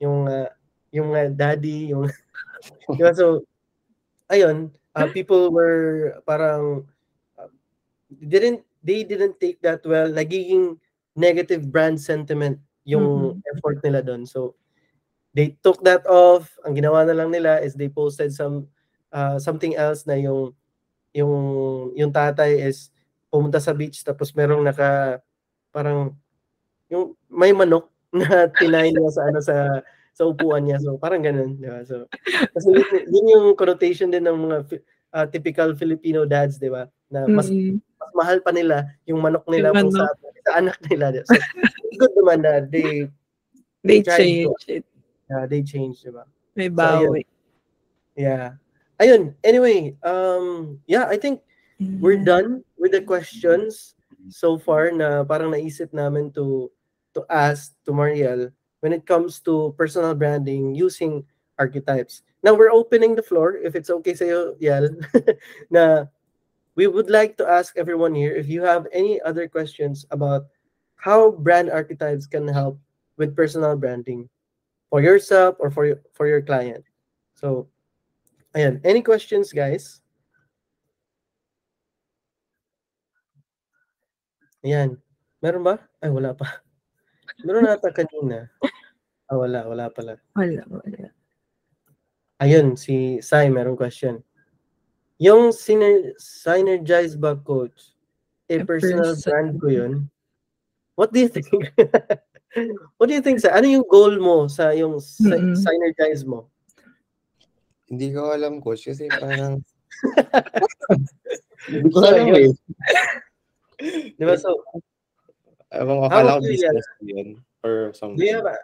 Yung uh, yung uh, daddy, yung diba? so ayun, uh, people were parang uh, didn't they didn't take that well. Nagiging negative brand sentiment yung mm-hmm. effort nila doon. So they took that off. Ang ginawa na lang nila is they posted some uh, something else na yung yung yung tatay is pumunta sa beach tapos merong naka parang yung may manok na tinayin niya sa ano sa sa upuan niya. So parang ganun, di ba? So kasi yun, yun yung connotation din ng mga uh, typical Filipino dads, di ba? Na mas mm-hmm. mas mahal pa nila yung manok nila yung sa, sa anak nila. So, good naman na they they, they change it. Yeah, they change, di ba? May bawi. So, yeah. Ayun, anyway, um yeah, I think we're mm-hmm. done with the questions so far na parang naisip namin to to ask to Mariel when it comes to personal branding using archetypes. Now we're opening the floor if it's okay sa iyo, Yel. na we would like to ask everyone here if you have any other questions about how brand archetypes can help with personal branding for yourself or for your, for your client. So, ayan, any questions guys? Ayan. Meron ba? Ay, wala pa. Meron nata kanina. Ah, wala. Wala pala. Wala, wala. Ayun, si Sai, meron question. Yung syner- synergize ba, coach? A, A personal person. brand ko yun. What do you think? What do you think, sa Ano yung goal mo sa yung mm-hmm. synergize mo? Hindi ko alam, coach, kasi parang... Hindi ko alam eh. Di ba? So, Ewan ko, akala ko business yun or something. Do you have a,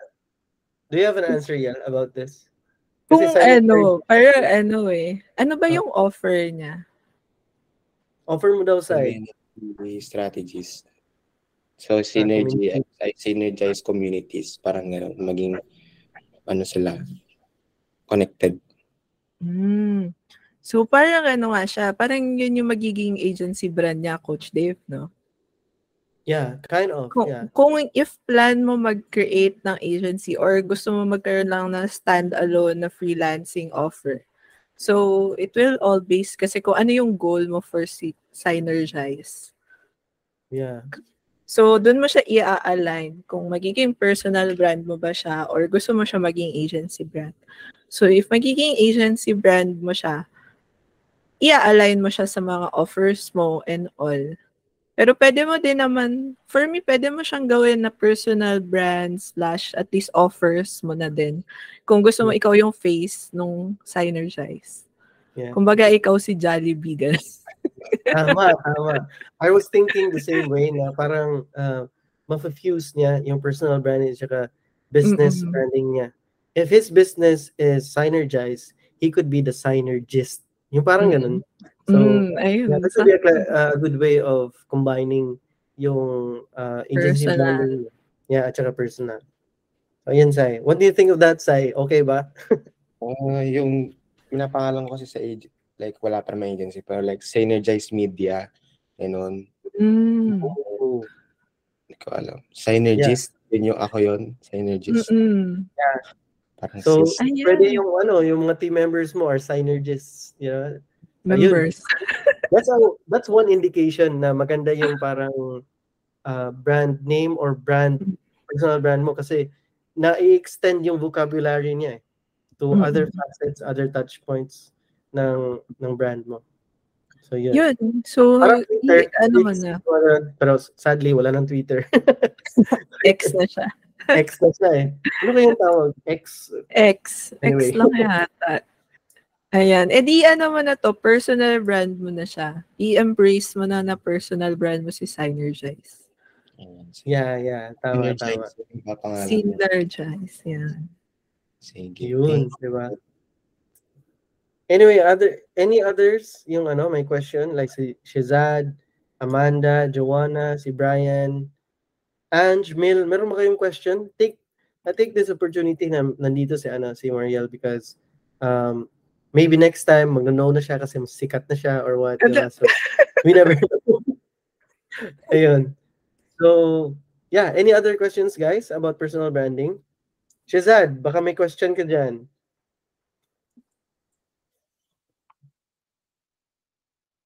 do you have an answer yan about this? Kung ano, pero ano eh. Ano ba yung oh. offer niya? Offer mo daw sa strategies. So, synergy, I synergize communities. Parang gano'n, maging, ano sila, connected. Mm. So, parang ano nga siya, parang yun yung magiging agency brand niya, Coach Dave, no? Yeah, kind of, Kung, yeah. kung if plan mo mag-create ng agency or gusto mo magkaroon lang ng stand-alone na freelancing offer, so it will all base kasi kung ano yung goal mo for Synergize. Yeah. So, doon mo siya i-align kung magiging personal brand mo ba siya or gusto mo siya maging agency brand. So, if magiging agency brand mo siya, i-align mo siya sa mga offers mo and all. Pero pwede mo din naman, for me, pwede mo siyang gawin na personal brand slash at least offers mo na din. Kung gusto mo ikaw yung face nung Synergize. Yeah. Kumbaga, ikaw si Jollibee, guys. tama, tama. I was thinking the same way na parang uh, ma-fuse niya yung personal branding at business mm-hmm. branding niya. If his business is Synergize, he could be the Synergist. Yung parang ganun. So, mm, ayun. Yeah, that's a, uh, a good way of combining yung uh, agency personal. branding. Yeah, at saka personal. So, yun, Sai. What do you think of that, Sai? Okay ba? uh, yung pinapangalan ko kasi sa ag- like wala pa naman agency, pero like Synergize Media, ganun. Mm. Oh, hindi ko alam. Synergist, yeah. yun yung ako yun. Synergist. Mm-mm. Yeah. Parang so, sis. pwede yung ano, yung mga team members mo are synergists, you know? members. that's a, that's one indication na maganda yung parang uh, brand name or brand personal brand mo kasi na-extend yung vocabulary niya eh, to mm-hmm. other facets, other touch points ng ng brand mo. So yun. Yun. So Twitter, y- ano man na. Pero sadly wala nang Twitter. X na siya. X na siya eh. Ano kayong tawag? X. X. Anyway. X lang yata. Ayan. E di ano mo na to, personal brand mo na siya. I-embrace mo na na personal brand mo si Synergize. Yeah, yeah. Tama, Synergize. tama. Synergize, yan. Sige. Yun, di ba? Anyway, other any others yung ano, may question like si Shazad, Amanda, Joanna, si Brian, Ange, Mil, meron ba kayong question? Take I take this opportunity na nandito si ano si Mariel because um maybe next time magno-know na siya kasi sikat na siya or what. Diba? So, we never know. Ayun. So, yeah. Any other questions, guys, about personal branding? Shazad, baka may question ka dyan.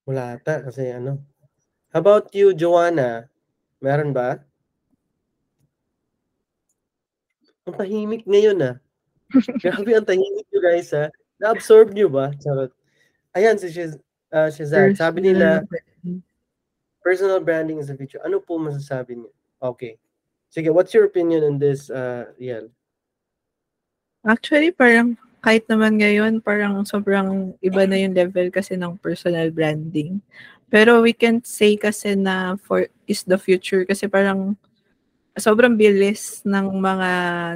Wala ata kasi ano. How about you, Joanna? Meron ba? Ang tahimik ngayon ah. Grabe ang tahimik nyo guys ah. Na-absorb nyo ba? Charot. Ayan si Shiz, uh, Shazad. Sabi nila, personal branding is the future. Ano po masasabi niyo? Okay. Sige, what's your opinion on this, uh, Yel? Actually, parang kahit naman ngayon, parang sobrang iba na yung level kasi ng personal branding. Pero we can say kasi na for is the future kasi parang sobrang bilis ng mga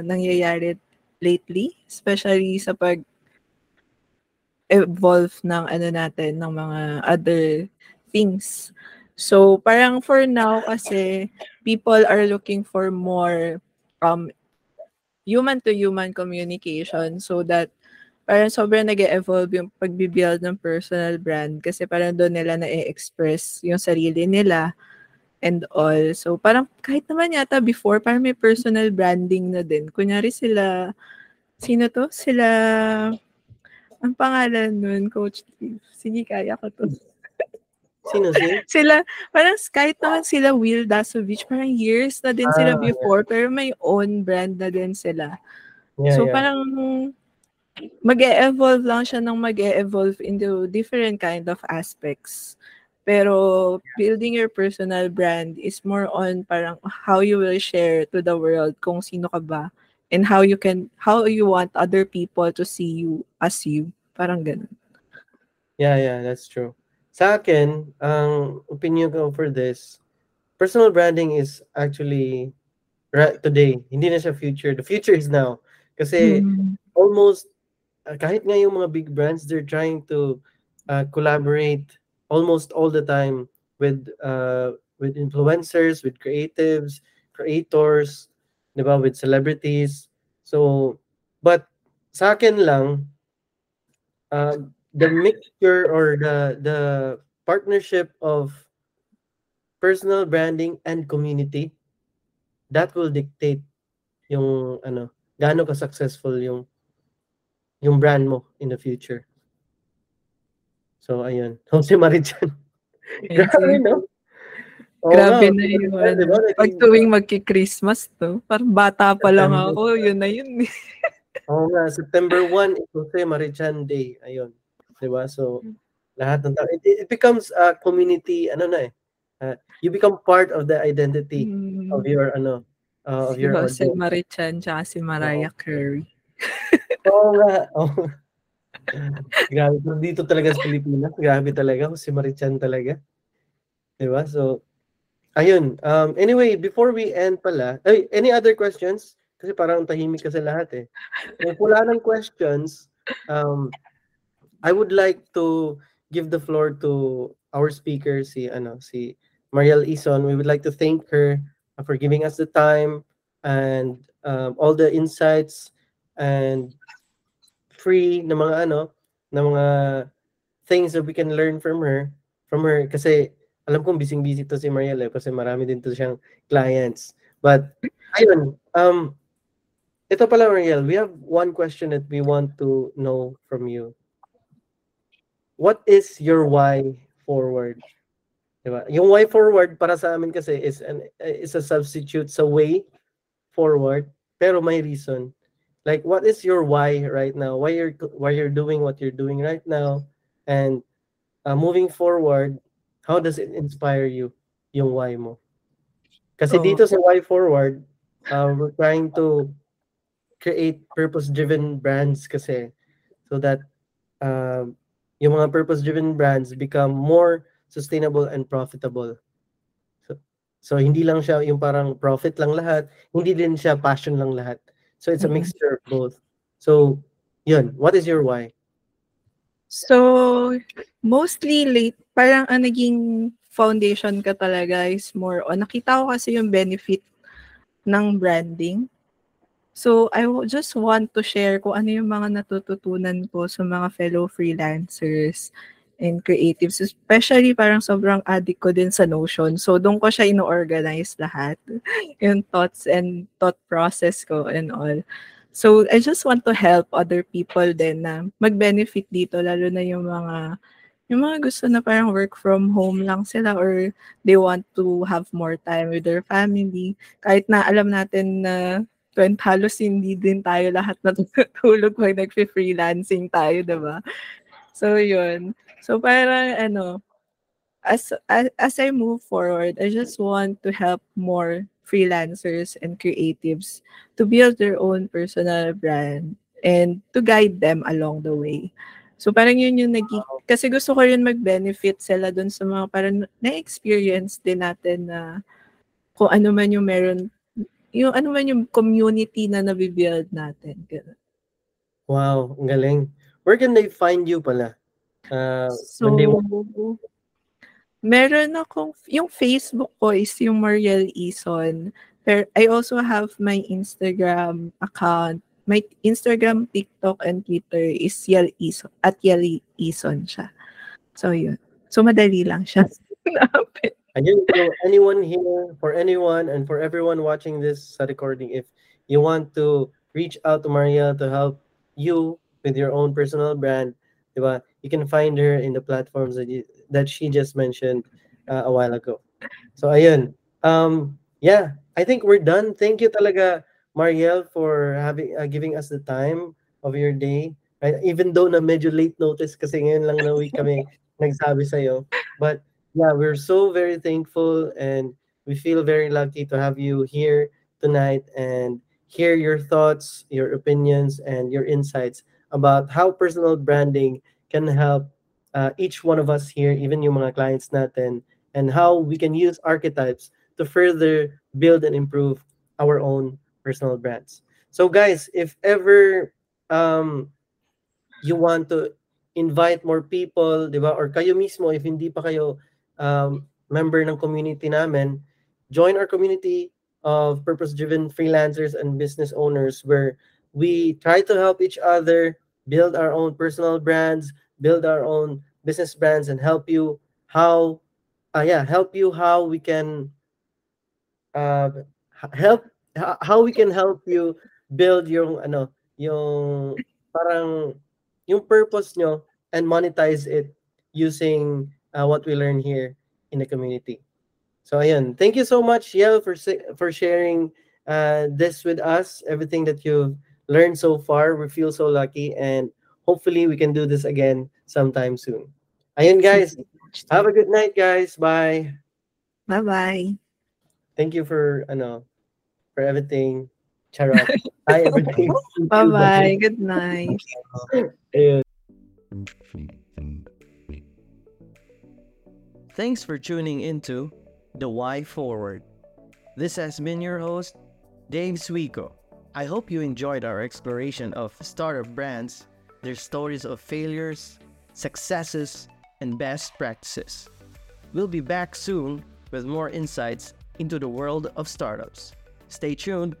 nangyayari lately, especially sa pag evolve ng ano natin ng mga other things. So parang for now kasi people are looking for more um human to human communication so that parang sobrang nag evolve yung pagbibuild ng personal brand kasi parang doon nila na-express yung sarili nila and all. So parang kahit naman yata before, parang may personal branding na din. Kunyari sila, sino to? Sila, ang pangalan nun, Coach Steve. Sige, kaya ko to. Sino sila? sila, parang kahit naman sila Will Dasovich, parang years na din sila ah, before, yeah. pero may own brand na din sila. Yeah, so yeah. parang mag-e-evolve lang siya ng mag-e-evolve into different kind of aspects. Pero building your personal brand is more on parang how you will share to the world kung sino ka ba and how you can how you want other people to see you as you. Parang ganun. Yeah, yeah, that's true. Sa akin, ang opinion ko for this, personal branding is actually right today. Hindi na siya future. The future is now. Kasi mm. almost uh, kahit nga yung mga big brands, they're trying to uh, collaborate almost all the time with uh, with influencers, with creatives, creators, 'di with celebrities. So, but sa akin lang uh, the mixture or the the partnership of personal branding and community that will dictate yung ano gaano ka successful yung yung brand mo in the future. So ayun, Jose Marichan. Grabe no? Oh, Grabe na yun. Diba? Pag tuwing magki-Christmas to, parang bata pa lang ako, yun na yun. Oo nga, September 1, Jose Marichan Day. Ayun. 'di ba? So lahat ng tao, it, it becomes a community ano na eh. Uh, you become part of the identity mm. of your ano uh, of si your Jose audience. Marichan tsaka si Mariah oh. Carey. Oo nga. Oh. Grabe. Dito talaga sa Pilipinas, grabe talaga. Si Marichan talaga. Diba? So, ayun. Um, anyway, before we end pala, ay, any other questions? Kasi parang tahimik kasi lahat eh. Kung wala ng questions, um, I would like to give the floor to our speaker, si ano, si Mariel Ison. We would like to thank her for giving us the time and um, all the insights and free na mga ano, na mga things that we can learn from her, from her kasi alam kong busy-busy to si Mariel eh, kasi marami din to siyang clients. But ayun, um ito pala Mariel, we have one question that we want to know from you what is your why forward? Diba? Yung why forward para sa amin kasi is an is a substitute sa way forward pero may reason. Like what is your why right now? Why you're why you're doing what you're doing right now and uh, moving forward, how does it inspire you yung why mo? Kasi oh. dito sa why forward, uh, we're trying to create purpose-driven brands kasi so that uh, yung mga purpose-driven brands become more sustainable and profitable. So, so hindi lang siya yung parang profit lang lahat, hindi din siya passion lang lahat. So it's a mm-hmm. mixture of both. So, yun, what is your why? So, mostly late, parang ang naging foundation ka talaga is more on, nakita ko kasi yung benefit ng branding. So, I just want to share kung ano yung mga natututunan ko sa mga fellow freelancers and creatives. Especially parang sobrang addict ko din sa Notion. So, doon ko siya ino-organize lahat. yung thoughts and thought process ko and all. So, I just want to help other people din na mag-benefit dito, lalo na yung mga yung mga gusto na parang work from home lang sila or they want to have more time with their family. Kahit na alam natin na when halos hindi din tayo lahat natutulog pag nag-freelancing tayo, diba? So, yun. So, parang ano, as, as, as I move forward, I just want to help more freelancers and creatives to build their own personal brand and to guide them along the way. So parang yun yung nag kasi gusto ko rin mag-benefit sila dun sa mga parang na-experience din natin na kung ano man yung meron yung ano man yung community na nabibuild natin. Ganun. Wow, ang galing. Where can they find you pala? Uh, so, they... meron akong, yung Facebook ko is yung Mariel Ison. Pero I also have my Instagram account my Instagram, TikTok, and Twitter is Yel Ison, at Yel Ison siya. So, yun. So, madali lang siya. Again, so anyone here, for anyone, and for everyone watching this recording, if you want to reach out to Maria to help you with your own personal brand, diba? you can find her in the platforms that, you, that she just mentioned uh, a while ago. So, ayun. Um, yeah, I think we're done. Thank you talaga Mariel, for having uh, giving us the time of your day. Right? Even though na medyo late notice kasi ngayon lang na week kami nagsabi sa iyo. But yeah, we're so very thankful and we feel very lucky to have you here tonight and hear your thoughts, your opinions, and your insights about how personal branding can help uh, each one of us here, even yung mga clients natin, and how we can use archetypes to further build and improve our own personal brands. So guys, if ever um, you want to invite more people, di ba? Or kayo mismo, if hindi pa kayo um, member ng community namin, join our community of purpose-driven freelancers and business owners where we try to help each other build our own personal brands, build our own business brands, and help you how, uh, yeah, help you how we can uh, help how we can help you build your ano, yung parang yung purpose nyo and monetize it using uh, what we learn here in the community. So ayun, thank you so much Yel for for sharing uh, this with us, everything that you've learned so far. We feel so lucky and hopefully we can do this again sometime soon. Ayun guys, have a good night guys. Bye. Bye-bye. Thank you for ano for everything. Charot. Hi, everything. Bye-bye. Good night. Thanks for tuning into The Why Forward. This has been your host, Dave Suico. I hope you enjoyed our exploration of startup brands, their stories of failures, successes, and best practices. We'll be back soon with more insights into the world of startups. Stay tuned